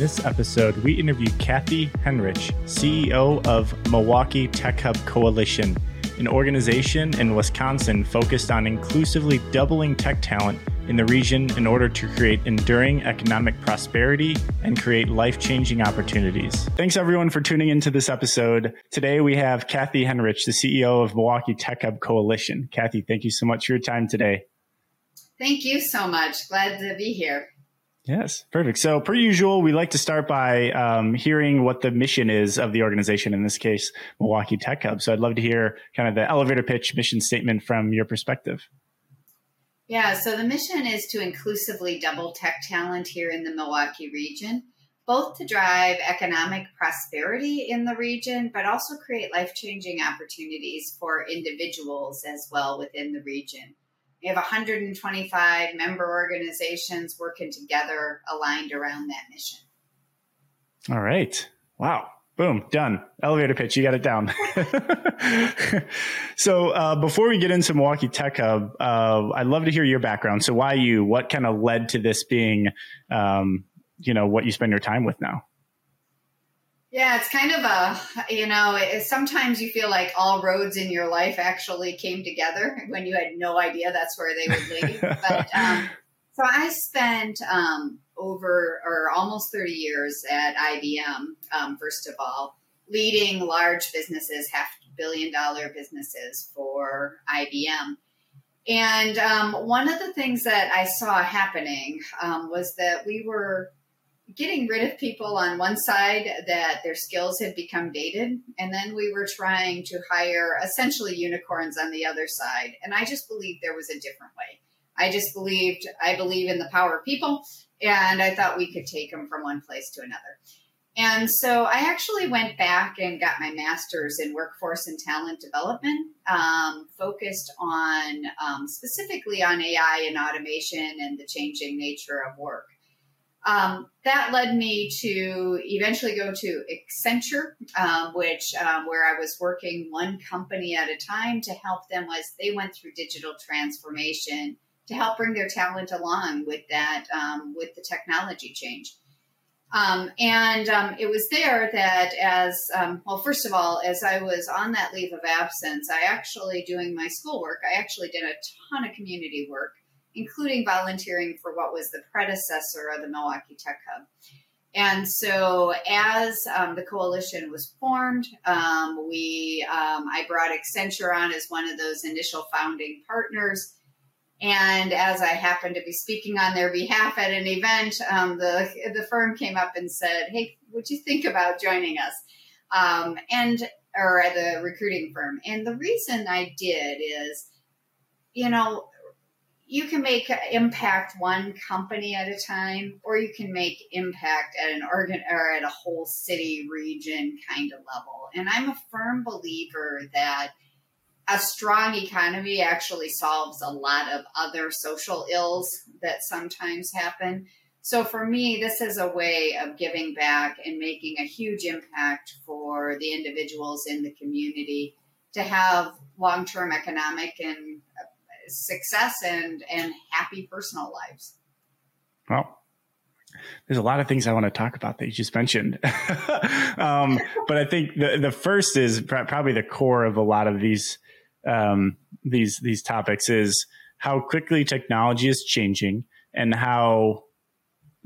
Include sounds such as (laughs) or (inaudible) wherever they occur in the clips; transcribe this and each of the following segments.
this episode, we interview Kathy Henrich, CEO of Milwaukee Tech Hub Coalition, an organization in Wisconsin focused on inclusively doubling tech talent in the region in order to create enduring economic prosperity and create life changing opportunities. Thanks everyone for tuning into this episode. Today we have Kathy Henrich, the CEO of Milwaukee Tech Hub Coalition. Kathy, thank you so much for your time today. Thank you so much. Glad to be here. Yes, perfect. So, per usual, we like to start by um, hearing what the mission is of the organization, in this case, Milwaukee Tech Hub. So, I'd love to hear kind of the elevator pitch mission statement from your perspective. Yeah, so the mission is to inclusively double tech talent here in the Milwaukee region, both to drive economic prosperity in the region, but also create life changing opportunities for individuals as well within the region. We have 125 member organizations working together aligned around that mission. All right. Wow. Boom, done. Elevator pitch. You got it down. (laughs) so uh, before we get into Milwaukee Tech Hub, uh, I'd love to hear your background. So why you? What kind of led to this being, um, you know, what you spend your time with now? Yeah, it's kind of a, you know, it, sometimes you feel like all roads in your life actually came together when you had no idea that's where they would lead. (laughs) but um, so I spent um, over or almost 30 years at IBM, um, first of all, leading large businesses, half billion dollar businesses for IBM. And um, one of the things that I saw happening um, was that we were getting rid of people on one side that their skills had become dated and then we were trying to hire essentially unicorns on the other side. And i just believed there was a different way. I just believed i believe in the power of people and i thought we could take them from one place to another. And so i actually went back and got my master's in workforce and talent development um, focused on um, specifically on ai and automation and the changing nature of work um, that led me to eventually go to Accenture, um, which um, where I was working one company at a time to help them as they went through digital transformation to help bring their talent along with that um, with the technology change. Um, and um, it was there that as well, first of all, as I was on that leave of absence, I actually doing my schoolwork, I actually did a ton of community work including volunteering for what was the predecessor of the Milwaukee Tech Hub. And so, as um, the coalition was formed, um, we um, I brought Accenture on as one of those initial founding partners. And as I happened to be speaking on their behalf at an event, um, the the firm came up and said, "Hey, would you think about joining us?" Um, and or the recruiting firm. And the reason I did is, you know, you can make impact one company at a time, or you can make impact at an organ or at a whole city region kind of level. And I'm a firm believer that a strong economy actually solves a lot of other social ills that sometimes happen. So for me, this is a way of giving back and making a huge impact for the individuals in the community to have long term economic and success and and happy personal lives. Well, there's a lot of things I want to talk about that you just mentioned. (laughs) um, but I think the, the first is probably the core of a lot of these, um, these, these topics is how quickly technology is changing and how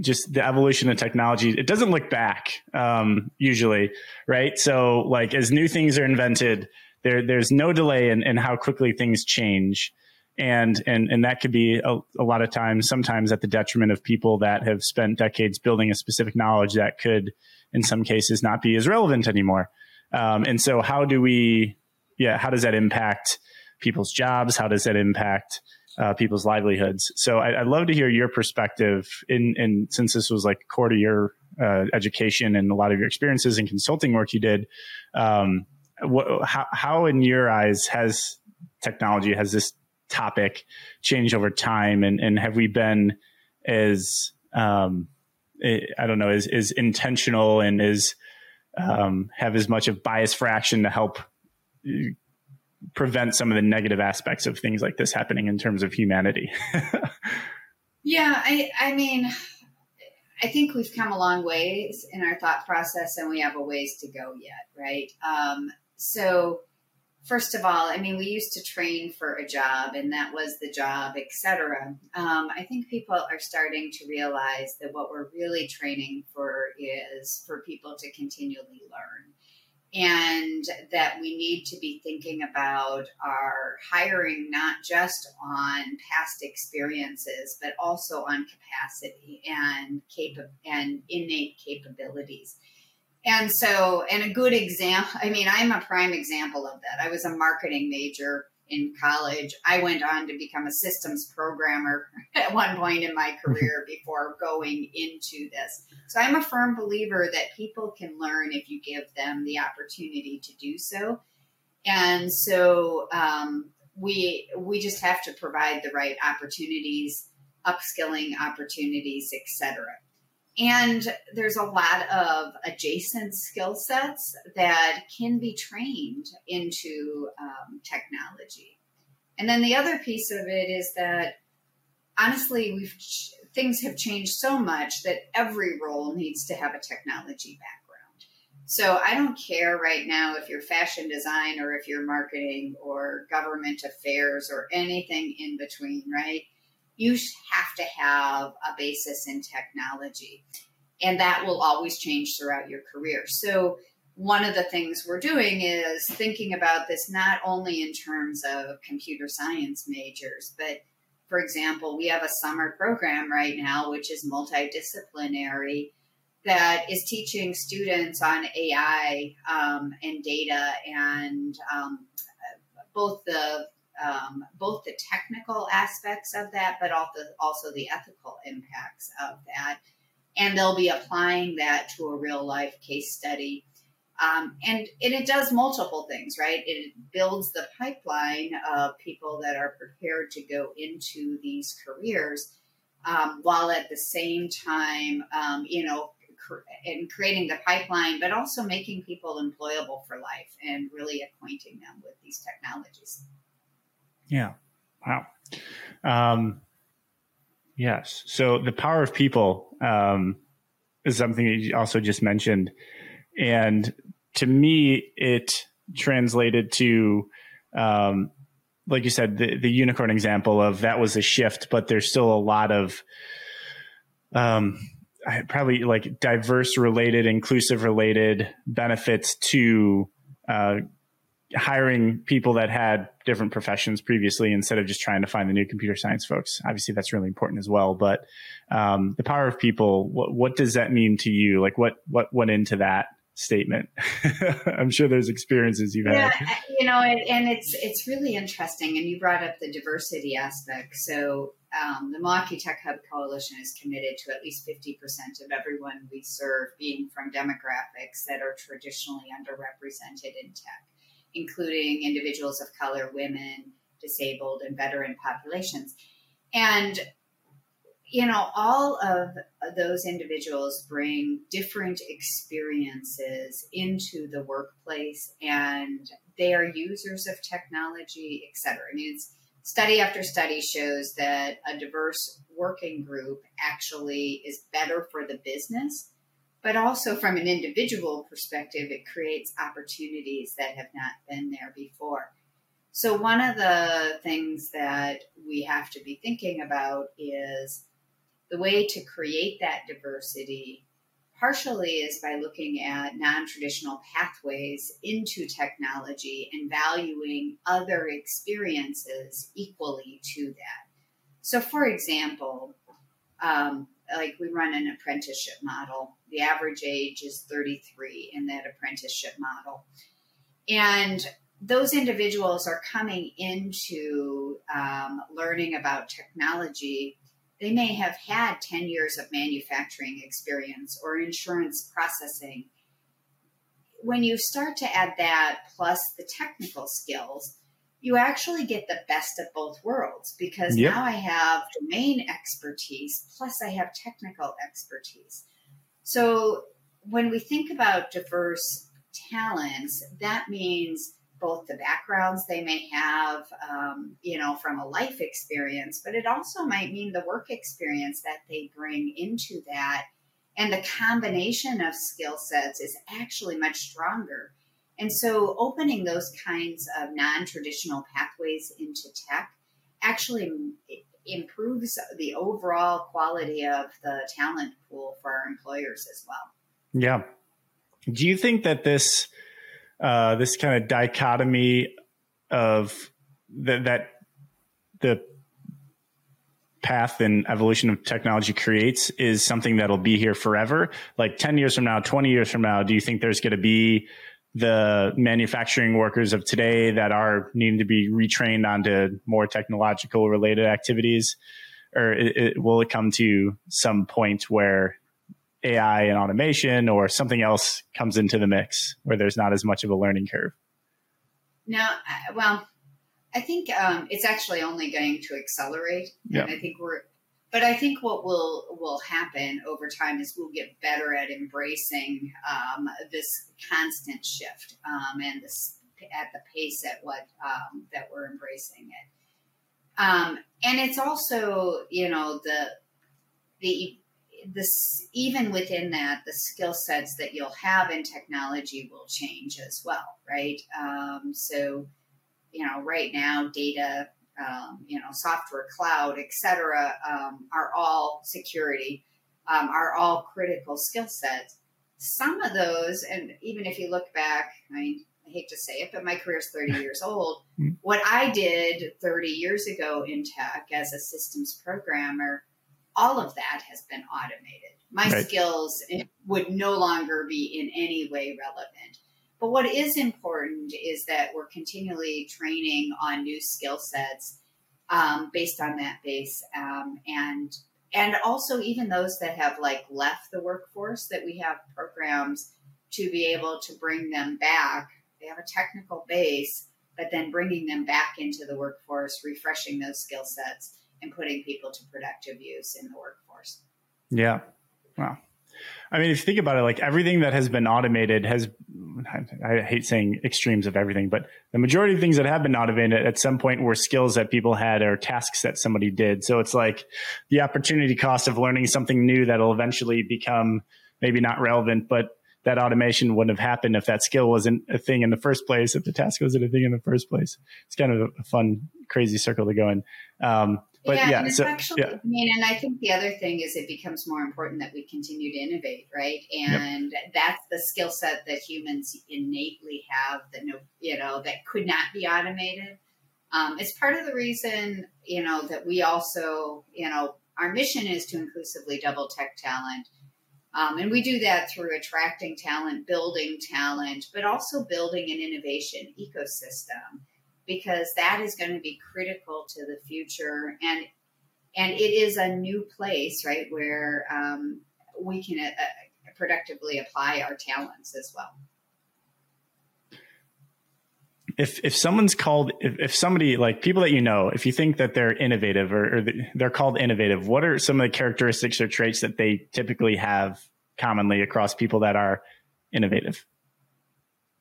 just the evolution of technology, it doesn't look back, um, usually, right? So like as new things are invented, there, there's no delay in, in how quickly things change and and and that could be a, a, lot of times sometimes at the detriment of people that have spent decades building a specific knowledge that could in some cases not be as relevant anymore. Um, and so how do we yeah how does that impact people's jobs? How does that impact uh, people's livelihoods? So I, would love to hear your perspective in in since this was like core to your uh, education and a lot of your experiences and consulting work you did um, what, how, how in your eyes has technology has this topic change over time and, and have we been as um, eh, I don't know is is intentional and is um, have as much of bias fraction to help eh, prevent some of the negative aspects of things like this happening in terms of humanity. (laughs) yeah, I I mean I think we've come a long ways in our thought process, and we have a ways to go yet, right? Um, so, first of all, I mean, we used to train for a job, and that was the job, etc. Um, I think people are starting to realize that what we're really training for is for people to continually learn and that we need to be thinking about our hiring not just on past experiences but also on capacity and cap- and innate capabilities and so and a good example i mean i'm a prime example of that i was a marketing major in college. I went on to become a systems programmer (laughs) at one point in my career before going into this. So I'm a firm believer that people can learn if you give them the opportunity to do so. And so um, we we just have to provide the right opportunities, upskilling opportunities, etc. And there's a lot of adjacent skill sets that can be trained into um, technology. And then the other piece of it is that honestly, we've things have changed so much that every role needs to have a technology background. So I don't care right now if you're fashion design or if you're marketing or government affairs or anything in between, right? You have to have a basis in technology. And that will always change throughout your career. So, one of the things we're doing is thinking about this not only in terms of computer science majors, but for example, we have a summer program right now, which is multidisciplinary, that is teaching students on AI um, and data and um, both the um, both the technical aspects of that, but also also the ethical impacts of that. And they'll be applying that to a real life case study. Um, and, and it does multiple things, right? It builds the pipeline of people that are prepared to go into these careers, um, while at the same time, um, you know, in creating the pipeline, but also making people employable for life and really acquainting them with these technologies. Yeah. Wow. Um, yes. So the power of people um, is something that you also just mentioned. And to me, it translated to, um, like you said, the, the unicorn example of that was a shift, but there's still a lot of, um, probably like diverse related, inclusive related benefits to uh, hiring people that had different professions previously instead of just trying to find the new computer science folks. Obviously, that's really important as well. But um, the power of people, what, what does that mean to you? Like, what what went into that statement? (laughs) I'm sure there's experiences you've yeah, had. You know, and it's it's really interesting. And you brought up the diversity aspect. So um, the Milwaukee Tech Hub Coalition is committed to at least 50% of everyone we serve being from demographics that are traditionally underrepresented in tech including individuals of color, women, disabled, and veteran populations. And you know, all of those individuals bring different experiences into the workplace and they are users of technology, et cetera. I mean, study after study shows that a diverse working group actually is better for the business but also from an individual perspective, it creates opportunities that have not been there before. So, one of the things that we have to be thinking about is the way to create that diversity partially is by looking at non traditional pathways into technology and valuing other experiences equally to that. So, for example, um, like we run an apprenticeship model. The average age is 33 in that apprenticeship model. And those individuals are coming into um, learning about technology. They may have had 10 years of manufacturing experience or insurance processing. When you start to add that plus the technical skills, you actually get the best of both worlds because yep. now I have domain expertise plus I have technical expertise. So when we think about diverse talents, that means both the backgrounds they may have, um, you know, from a life experience, but it also might mean the work experience that they bring into that and the combination of skill sets is actually much stronger. And so, opening those kinds of non traditional pathways into tech actually improves the overall quality of the talent pool for our employers as well. Yeah. Do you think that this uh, this kind of dichotomy of the, that the path and evolution of technology creates is something that'll be here forever? Like 10 years from now, 20 years from now, do you think there's going to be the manufacturing workers of today that are needing to be retrained onto more technological related activities? Or it, it, will it come to some point where AI and automation or something else comes into the mix where there's not as much of a learning curve? No, well, I think um, it's actually only going to accelerate. Yeah. I think we're, but I think what will will happen over time is we'll get better at embracing um, this constant shift um, and this at the pace at what um, that we're embracing it. Um, and it's also, you know, the the this even within that, the skill sets that you'll have in technology will change as well, right? Um, so, you know, right now, data, um, you know, software, cloud, etc., um, are all security, um, are all critical skill sets. Some of those, and even if you look back, I mean, I hate to say it, but my career is 30 (laughs) years old. Hmm. What I did 30 years ago in tech as a systems programmer all of that has been automated. My right. skills would no longer be in any way relevant. But what is important is that we're continually training on new skill sets um, based on that base, um, and and also even those that have like left the workforce, that we have programs to be able to bring them back. They have a technical base, but then bringing them back into the workforce, refreshing those skill sets and putting people to productive use in the workforce. Yeah. Wow. I mean, if you think about it, like everything that has been automated has, I hate saying extremes of everything, but the majority of things that have been automated at some point were skills that people had or tasks that somebody did. So it's like the opportunity cost of learning something new that'll eventually become maybe not relevant, but that automation wouldn't have happened if that skill wasn't a thing in the first place, if the task wasn't a thing in the first place. It's kind of a fun, crazy circle to go in. Um, but yeah, yeah so, actually, yeah. I mean, and I think the other thing is it becomes more important that we continue to innovate, right? And yep. that's the skill set that humans innately have that no, you know, that could not be automated. Um, it's part of the reason, you know, that we also, you know, our mission is to inclusively double tech talent. Um, and we do that through attracting talent, building talent, but also building an innovation ecosystem because that is going to be critical to the future. And and it is a new place right where um, we can uh, uh, productively apply our talents as well. If if someone's called if, if somebody like people that you know if you think that they're innovative or, or they're called innovative what are some of the characteristics or traits that they typically have commonly across people that are innovative?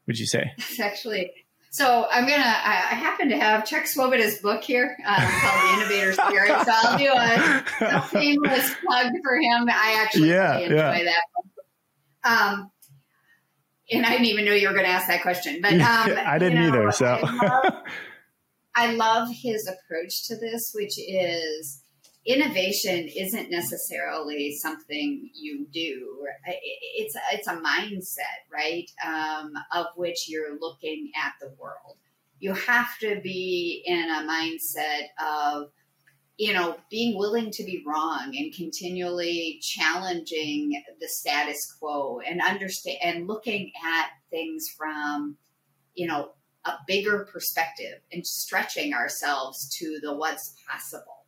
Would you say? (laughs) It's actually so I'm gonna. I, I happen to have Chuck Swoboda's book here um, called The Innovator's Spirit. So I'll do a, a shameless plug for him. I actually yeah, really enjoy yeah. that. Um, and I didn't even know you were going to ask that question, but (laughs) um, I didn't you know, either. So I love, I love his approach to this, which is innovation isn't necessarily something you do. It's it's a mindset, right? Um, of which you're looking at the world. You have to be in a mindset of you know being willing to be wrong and continually challenging the status quo and understand and looking at things from you know a bigger perspective and stretching ourselves to the what's possible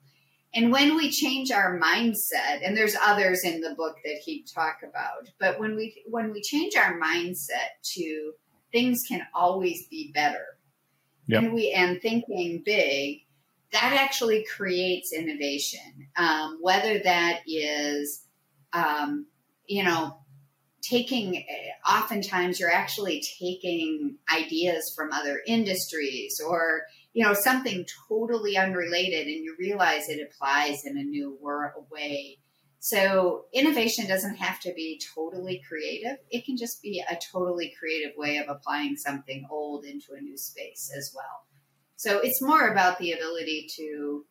and when we change our mindset, and there's others in the book that he talk about, but when we when we change our mindset to things can always be better, yep. and we and thinking big, that actually creates innovation. Um, whether that is, um, you know, taking oftentimes you're actually taking ideas from other industries or you know something totally unrelated and you realize it applies in a new way So innovation doesn't have to be totally creative. It can just be a totally creative way of applying something old into a new space as well. So it's more about the ability to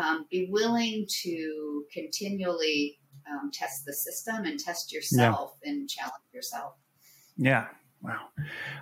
um, be willing to continually um, test the system and test yourself yeah. and challenge yourself. Yeah. Wow.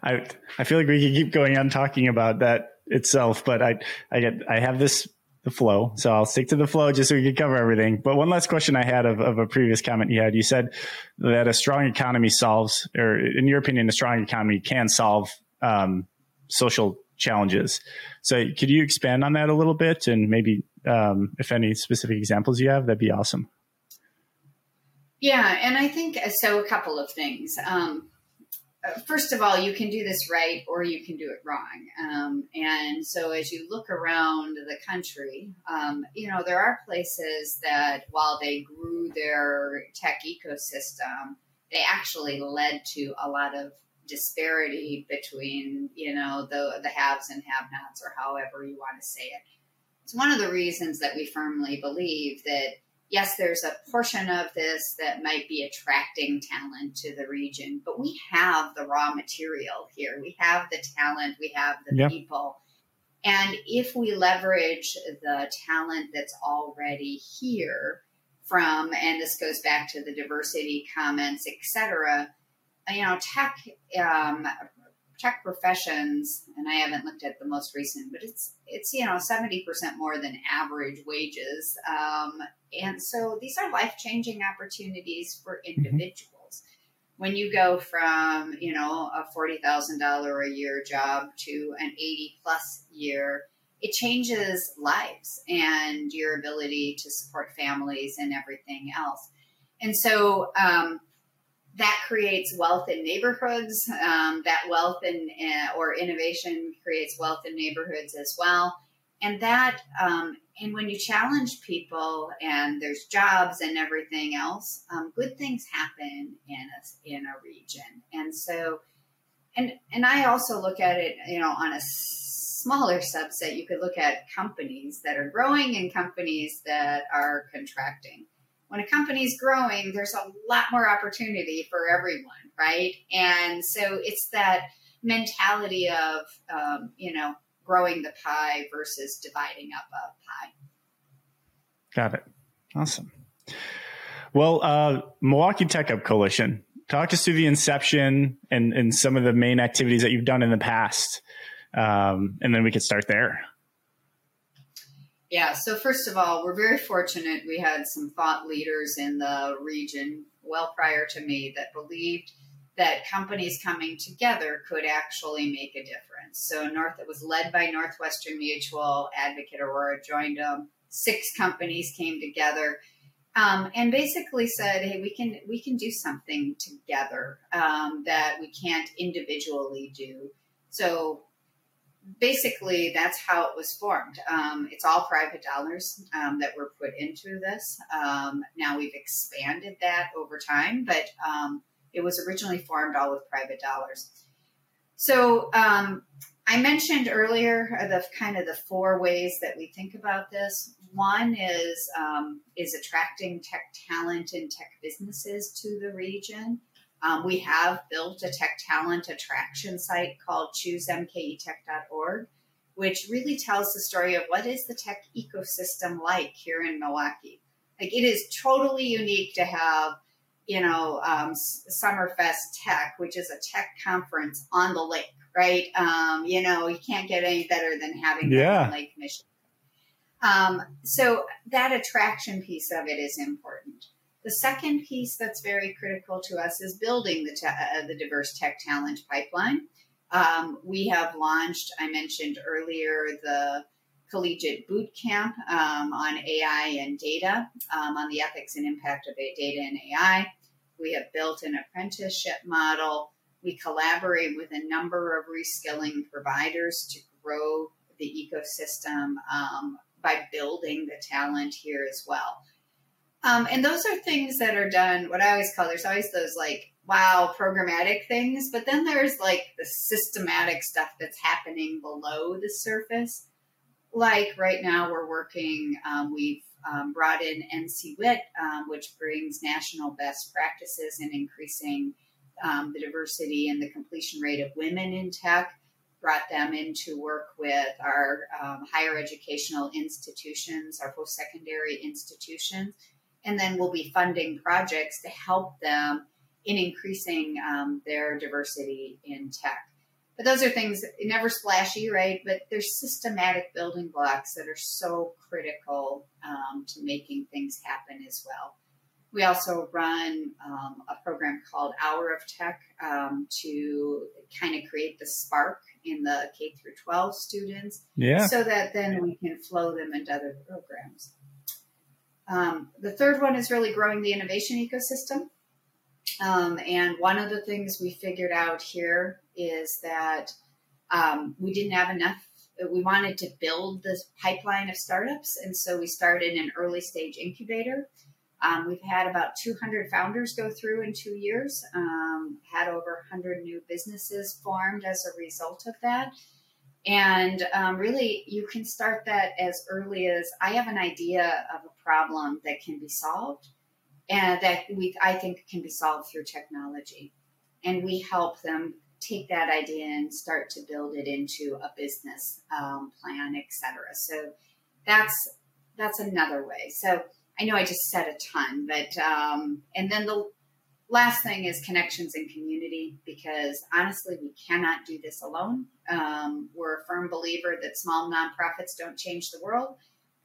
I I feel like we could keep going on talking about that itself, but I I get I have this the flow, so I'll stick to the flow just so we can cover everything. But one last question I had of, of a previous comment you had, you said that a strong economy solves, or in your opinion, a strong economy can solve um, social challenges. So could you expand on that a little bit and maybe um, if any specific examples you have, that'd be awesome. Yeah, and I think so. A couple of things. Um, first of all, you can do this right or you can do it wrong. Um, and so as you look around the country, um, you know, there are places that while they grew their tech ecosystem, they actually led to a lot of disparity between, you know, the, the haves and have nots or however you want to say it. It's one of the reasons that we firmly believe that yes, there's a portion of this that might be attracting talent to the region, but we have the raw material here. We have the talent, we have the yep. people. And if we leverage the talent that's already here from, and this goes back to the diversity comments, et cetera, you know, tech um, tech professions, and I haven't looked at the most recent, but it's it's you know seventy percent more than average wages, um, and so these are life changing opportunities for mm-hmm. individuals. Mm-hmm. When you go from you know a forty thousand dollar a year job to an eighty plus year, it changes lives and your ability to support families and everything else. And so um, that creates wealth in neighborhoods. Um, that wealth in uh, or innovation creates wealth in neighborhoods as well. And that um, and when you challenge people and there's jobs and everything else, um, good things happen in a in a region. And so, and and I also look at it, you know, on a smaller subset. You could look at companies that are growing and companies that are contracting when a company is growing, there's a lot more opportunity for everyone, right? And so it's that mentality of, um, you know, growing the pie versus dividing up a pie. Got it. Awesome. Well, uh, Milwaukee Tech Hub Coalition, talk us through the inception and, and some of the main activities that you've done in the past. Um, and then we could start there. Yeah, so first of all, we're very fortunate. We had some thought leaders in the region well prior to me that believed that companies coming together could actually make a difference. So North it was led by Northwestern Mutual, Advocate Aurora joined them. Six companies came together um, and basically said, "Hey, we can we can do something together um, that we can't individually do." So basically that's how it was formed. Um, it's all private dollars um, that were put into this. Um, now we've expanded that over time, but um, it was originally formed all with private dollars. So um, I mentioned earlier the kind of the four ways that we think about this. One is um, is attracting tech talent and tech businesses to the region. Um, we have built a tech talent attraction site called choosemketech.org, which really tells the story of what is the tech ecosystem like here in Milwaukee. Like it is totally unique to have, you know, um, Summerfest Tech, which is a tech conference on the lake, right? Um, you know, you can't get any better than having yeah. Lake Michigan. Um, so that attraction piece of it is important. The second piece that's very critical to us is building the, te- uh, the diverse tech talent pipeline. Um, we have launched, I mentioned earlier, the collegiate boot camp um, on AI and data, um, on the ethics and impact of data and AI. We have built an apprenticeship model. We collaborate with a number of reskilling providers to grow the ecosystem um, by building the talent here as well. Um, and those are things that are done, what I always call there's always those like, wow, programmatic things, but then there's like the systematic stuff that's happening below the surface. Like right now, we're working, um, we've um, brought in NCWIT, um, which brings national best practices in increasing um, the diversity and the completion rate of women in tech. Brought them in to work with our um, higher educational institutions, our post secondary institutions, and then we'll be funding projects to help them in increasing um, their diversity in tech. But those are things never splashy, right? But they're systematic building blocks that are so critical um, to making things happen as well. We also run um, a program called Hour of Tech um, to kind of create the spark in the K through 12 students, yeah. so that then we can flow them into other programs. Um, the third one is really growing the innovation ecosystem. Um, and one of the things we figured out here is that um, we didn't have enough. We wanted to build this pipeline of startups, and so we started an early stage incubator. Um, we've had about 200 founders go through in two years, um, had over 100 new businesses formed as a result of that. And um, really, you can start that as early as I have an idea of a problem that can be solved and that we I think can be solved through technology. And we help them take that idea and start to build it into a business um, plan, etc. So that's that's another way. So I know I just said a ton, but um, and then the last thing is connections and community because honestly, we cannot do this alone. Um, we're a firm believer that small nonprofits don't change the world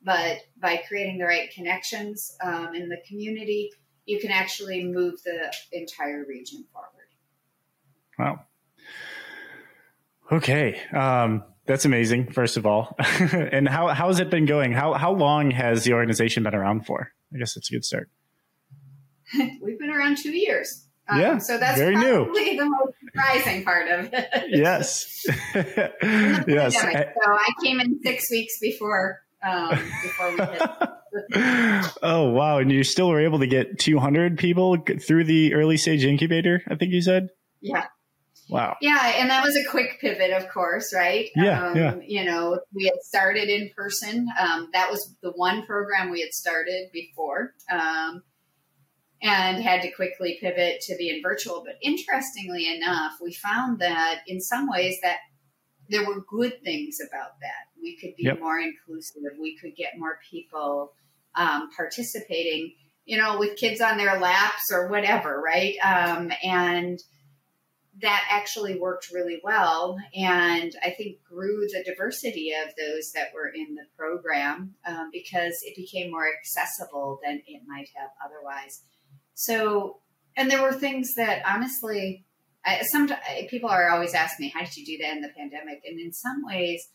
but by creating the right connections um, in the community, you can actually move the entire region forward. Wow. Okay. Um, that's amazing, first of all. (laughs) and how, how has it been going? How, how long has the organization been around for? I guess that's a good start. (laughs) We've been around two years. Um, yeah. So that's very probably new. the most surprising part of it. yes. (laughs) yes. So I came in six weeks before um, before we hit. (laughs) oh wow! And you still were able to get 200 people through the early stage incubator. I think you said. Yeah. Wow. Yeah, and that was a quick pivot, of course, right? Yeah, um, yeah. You know, we had started in person. Um, that was the one program we had started before, um, and had to quickly pivot to being virtual. But interestingly enough, we found that in some ways that there were good things about that. We could be yep. more inclusive. We could get more people um, participating, you know, with kids on their laps or whatever, right? Um, and that actually worked really well. And I think grew the diversity of those that were in the program um, because it became more accessible than it might have otherwise. So, and there were things that honestly, I, some people are always asking me, "How did you do that in the pandemic?" And in some ways,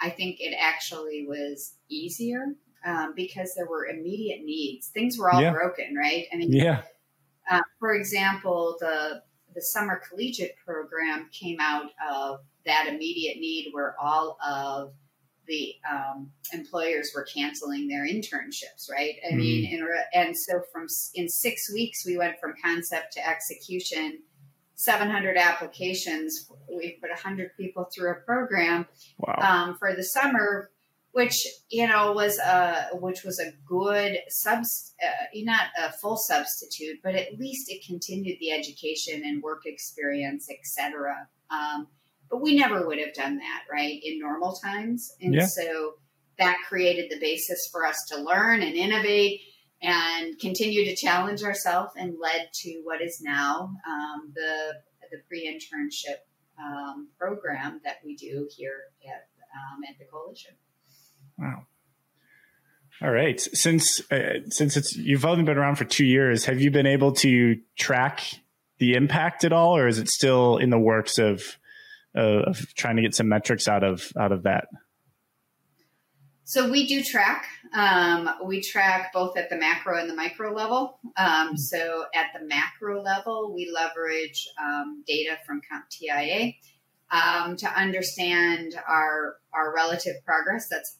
I think it actually was easier um, because there were immediate needs. Things were all yeah. broken, right? I mean, yeah. Uh, for example, the the summer collegiate program came out of that immediate need, where all of the um, employers were canceling their internships, right? I mm. mean, and, and so from in six weeks, we went from concept to execution 700 applications. We put 100 people through a program wow. um, for the summer, which you know was a which was a good subs, uh, not a full substitute, but at least it continued the education and work experience, etc. Um, but we never would have done that, right, in normal times, and yeah. so that created the basis for us to learn and innovate and continue to challenge ourselves and led to what is now um, the the pre internship um, program that we do here at um, at the coalition. Wow. All right. Since uh, since it's you've only been around for two years, have you been able to track the impact at all, or is it still in the works of of trying to get some metrics out of out of that? So we do track. Um, we track both at the macro and the micro level. Um, so at the macro level, we leverage um, data from CompTIA um, to understand our our relative progress. That's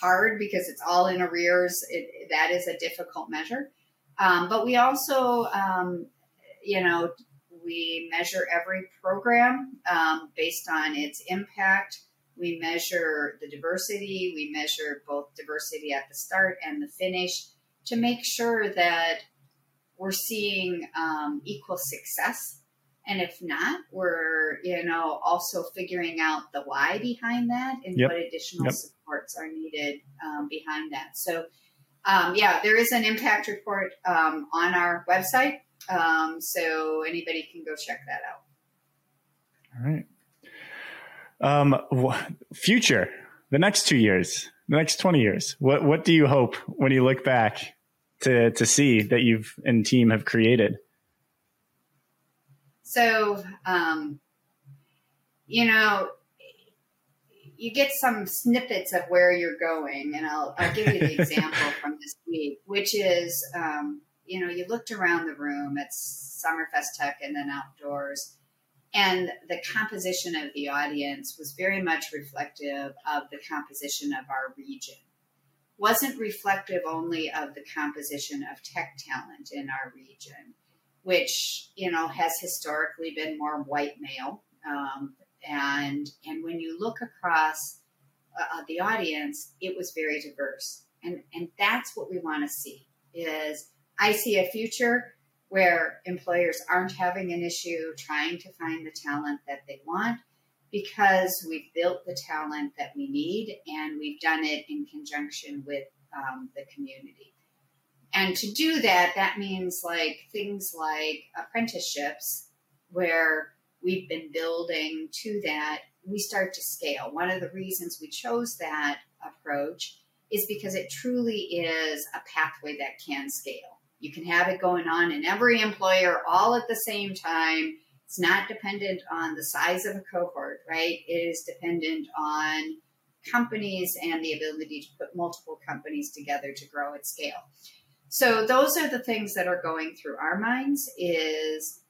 hard because it's all in arrears. It, that is a difficult measure. Um, but we also, um, you know, we measure every program based on its impact We measure the diversity. We measure both diversity at the start and the finish to make sure that we're seeing um, equal success. And if not, we're you know also figuring out the why behind that and yep. what additional yep. supports are needed um, behind that. So, um, yeah, there is an impact report um, on our website, um, so anybody can go check that out. All right. Um, future, the next two years, the next 20 years, what, what do you hope when you look back to, to see that you've and team have created? So, um, you know, you get some snippets of where you're going, and I'll, I'll give you the (laughs) example from this week, which is, um, you know, you looked around the room at Summerfest Tech and then outdoors, and the composition of the audience was very much reflective of the composition of our region. Wasn't reflective only of the composition of tech talent in our region, which you know has historically been more white male, um, and and when you look across uh, the audience, it was very diverse, and and that's what we want to see. Is I see a future where employers aren't having an issue trying to find the talent that they want because we've built the talent that we need and we've done it in conjunction with um, the community. And to do that, that means like things like apprenticeships, where we've been building to that, we start to scale. One of the reasons we chose that approach is because it truly is a pathway that can scale. You can have it going on in every employer all at the same time. It's not dependent on the size of a cohort, right? It is dependent on companies and the ability to put multiple companies together to grow at scale. So those are the things that are going through our minds is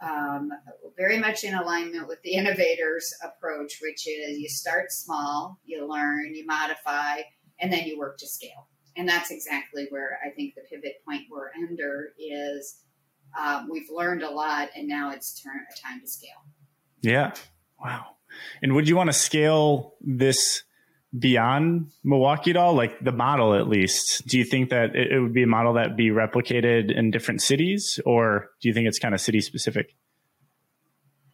um, very much in alignment with the (laughs) innovators approach, which is you start small, you learn, you modify, and then you work to scale and that's exactly where I think the pivot point we're under is um, we've learned a lot, and now it's turn, a time to scale. Yeah. Wow. And would you want to scale this beyond Milwaukee at all? Like the model, at least. Do you think that it, it would be a model that be replicated in different cities, or do you think it's kind of city specific?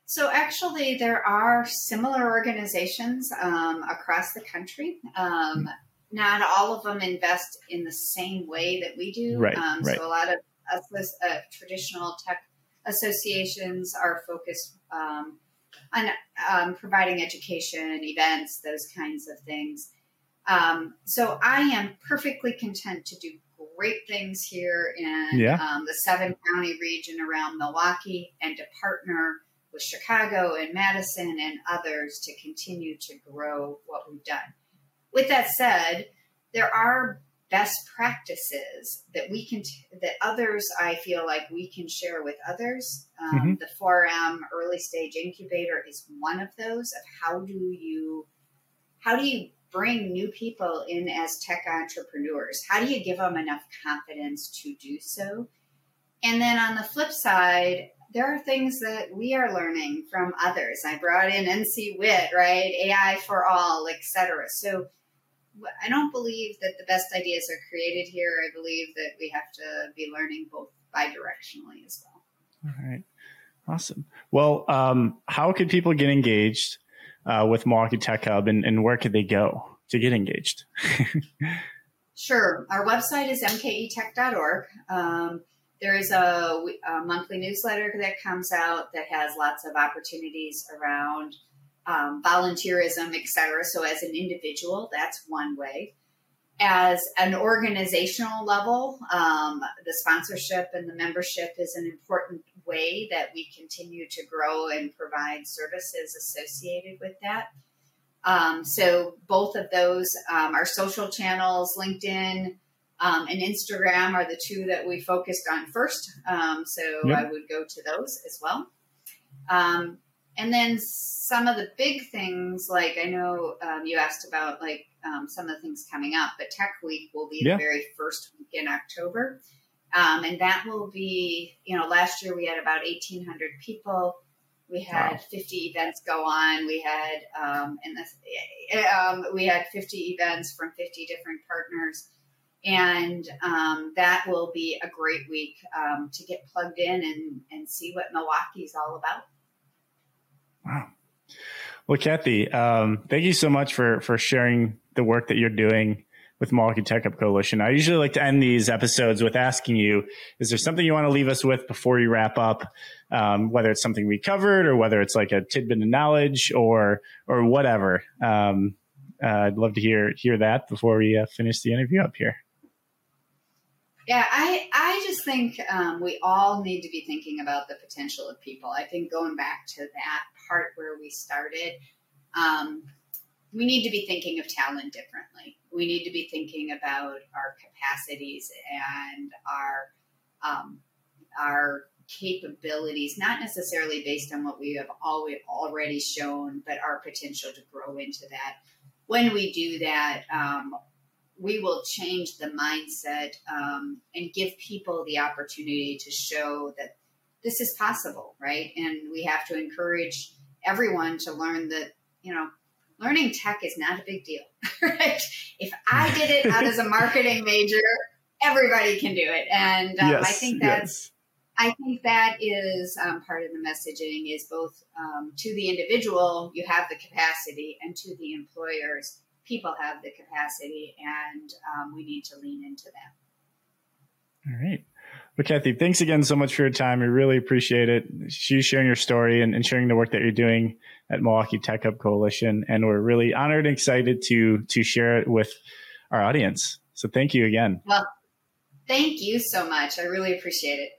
So actually, there are similar organizations um, across the country. Um, not all of them invest in the same way that we do. Right, um, right. So a lot of uh, traditional tech associations are focused um, on um, providing education, events, those kinds of things. Um, so I am perfectly content to do great things here in yeah. Um, the seven county region around Milwaukee and to partner with Chicago and Madison and others to continue to grow what we've done. With that said, there are best practices that we can t- that others I feel like we can share with others. Um, mm-hmm. The 4M early stage incubator is one of those. Of how do you how do you bring new people in as tech entrepreneurs? How do you give them enough confidence to do so? And then on the flip side, there are things that we are learning from others. I brought in NCWIT, right? AI for all, etc. So I don't believe that the best ideas are created here. I believe that we have to be learning both bidirectionally as well. All right. Awesome. Well, um, how could people get engaged uh, with Milwaukee Tech Hub and, and where could they go to get engaged? (laughs) sure. Our website is mketech.org. Um, there is a, a monthly newsletter that comes out that has lots of opportunities around um, volunteerism, etc. So, as an individual, that's one way. As an organizational level, um, the sponsorship and the membership is an important way that we continue to grow and provide services associated with that. Um, so, both of those, um, our social channels, LinkedIn, um, and Instagram are the two that we focused on first. Um, so yep. I would go to those as well. Um, and then some of the big things, like I know um, you asked about, like um, some of the things coming up, but Tech Week will be yeah. the very first week in October. Um, and that will be, you know, last year we had about 1,800 people. we had wow. 50 events go on. We had um, and um, we had 50 events from 50 different partners, and um, that will be a great week um, to get plugged in and and see what Milwaukee's all about. Wow. Well, Kathy, um, thank you so much for for sharing the work that you're doing with Milwaukee Tech Hub Coalition. I usually like to end these episodes with asking you, is there something you want to leave us with before you wrap up? Um, whether it's something we covered or whether it's like a tidbit of knowledge or, or whatever. Um, uh, I'd love to hear, hear that before we uh, finish the interview up here. Yeah, I, think um, we all need to be thinking about the potential of people. I think going back to that part where we started, um, we need to be thinking of talent differently. We need to be thinking about our capacities and our um, our capabilities, not necessarily based on what we have always already shown, but our potential to grow into that. When we do that, um, we will change the mindset um, and give people the opportunity to show that this is possible, right? And we have to encourage everyone to learn that, you know, learning tech is not a big deal, (laughs) right? If I did it out as a marketing major, everybody can do it. And um, yes, I think that's, yes. I think that is um, part of the messaging is both um, to the individual, you have the capacity, and to the employers, people have the capacity, and um, we need to lean into that. All right. Well, Kathy, thanks again so much for your time. We really appreciate it. You sharing your story and, and, sharing the work that you're doing at Milwaukee Tech Hub Coalition. And we're really honored and excited to, to share it with our audience. So thank you again. Well, thank you so much. I really appreciate it.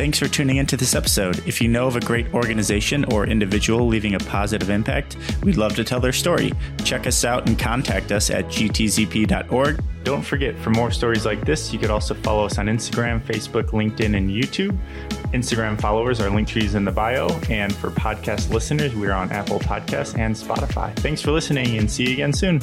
Thanks for tuning into this episode. If you know of a great organization or individual leaving a positive impact, we'd love to tell their story. Check us out and contact us at gtzp.org. Don't forget, for more stories like this, you could also follow us on Instagram, Facebook, LinkedIn, and YouTube. Instagram followers are link trees in the bio. And for podcast listeners, we're on Apple Podcasts and Spotify. Thanks for listening and see you again soon.